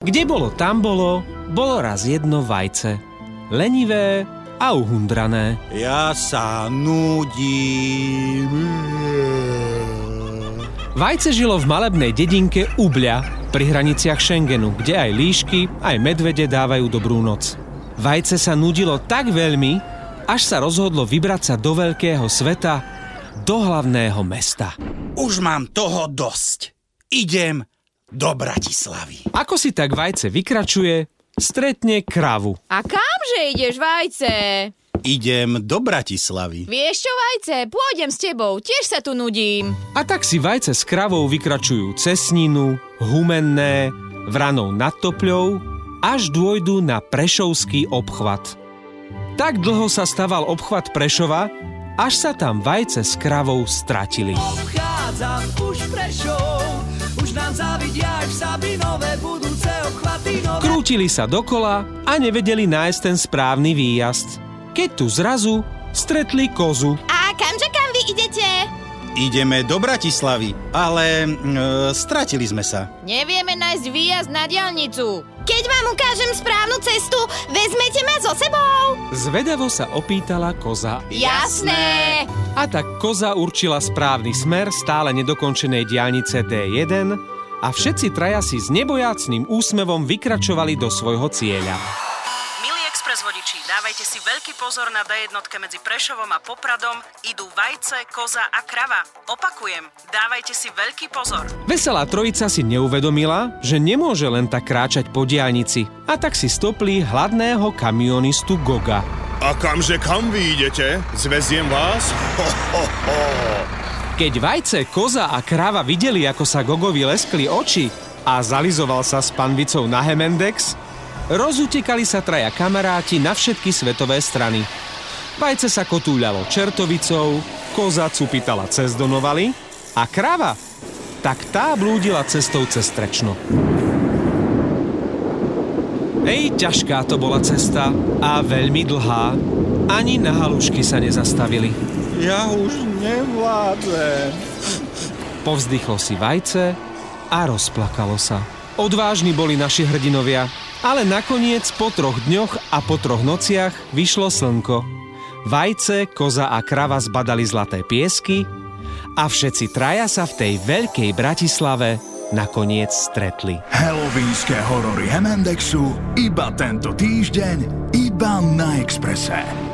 Kde bolo, tam bolo, bolo raz jedno vajce. Lenivé a uhundrané. Ja sa nudím. Vajce žilo v malebnej dedinke Ubľa pri hraniciach Schengenu, kde aj líšky, aj medvede dávajú dobrú noc. Vajce sa nudilo tak veľmi, až sa rozhodlo vybrať sa do veľkého sveta, do hlavného mesta. Už mám toho dosť. Idem do Bratislavy. Ako si tak vajce vykračuje, stretne kravu. A kamže ideš, vajce? Idem do Bratislavy. Vieš čo, vajce, pôjdem s tebou, tiež sa tu nudím. A tak si vajce s kravou vykračujú cesninu, humenné, vranou nad Topľou, až dôjdu na Prešovský obchvat. Tak dlho sa staval obchvat Prešova, až sa tam vajce s kravou stratili. Obchádzam už Prešov, už nám zavidia až Sabinové budúce obchvaty nové. Krútili sa dokola a nevedeli nájsť ten správny výjazd. Keď tu zrazu stretli kozu. A kamže kam vy idete? Ideme do Bratislavy, ale e, stratili sme sa. Nevieme nájsť výjazd na diálnicu. Keď vám ukážem správnu cestu, vezmete ma so sebou? Zvedavo sa opýtala koza. Jasné. A tak koza určila správny smer stále nedokončenej diálnice D1 a všetci traja si s nebojácným úsmevom vykračovali do svojho cieľa. Vodiči, dávajte si veľký pozor na D1 medzi Prešovom a Popradom. Idú vajce, koza a krava. Opakujem, dávajte si veľký pozor. Veselá trojica si neuvedomila, že nemôže len tak kráčať po diálnici a tak si stopli hladného kamionistu Goga. A kamže kam vy idete? Zveziem vás? Ho, ho, ho. Keď vajce, koza a krava videli, ako sa Gogovi leskli oči a zalizoval sa s panvicou na Hemendex, rozutekali sa traja kamaráti na všetky svetové strany. Vajce sa kotúľalo čertovicou, koza cupitala cez Donovali a krava, tak tá blúdila cestou cez Trečno. Ej, ťažká to bola cesta a veľmi dlhá. Ani na halušky sa nezastavili. Ja už nevládzem. Povzdychlo si vajce a rozplakalo sa. Odvážni boli naši hrdinovia, ale nakoniec po troch dňoch a po troch nociach vyšlo slnko. Vajce, koza a krava zbadali zlaté piesky a všetci traja sa v tej veľkej Bratislave nakoniec stretli. Halloweenské horory Hemendexu iba tento týždeň, iba na Exprese.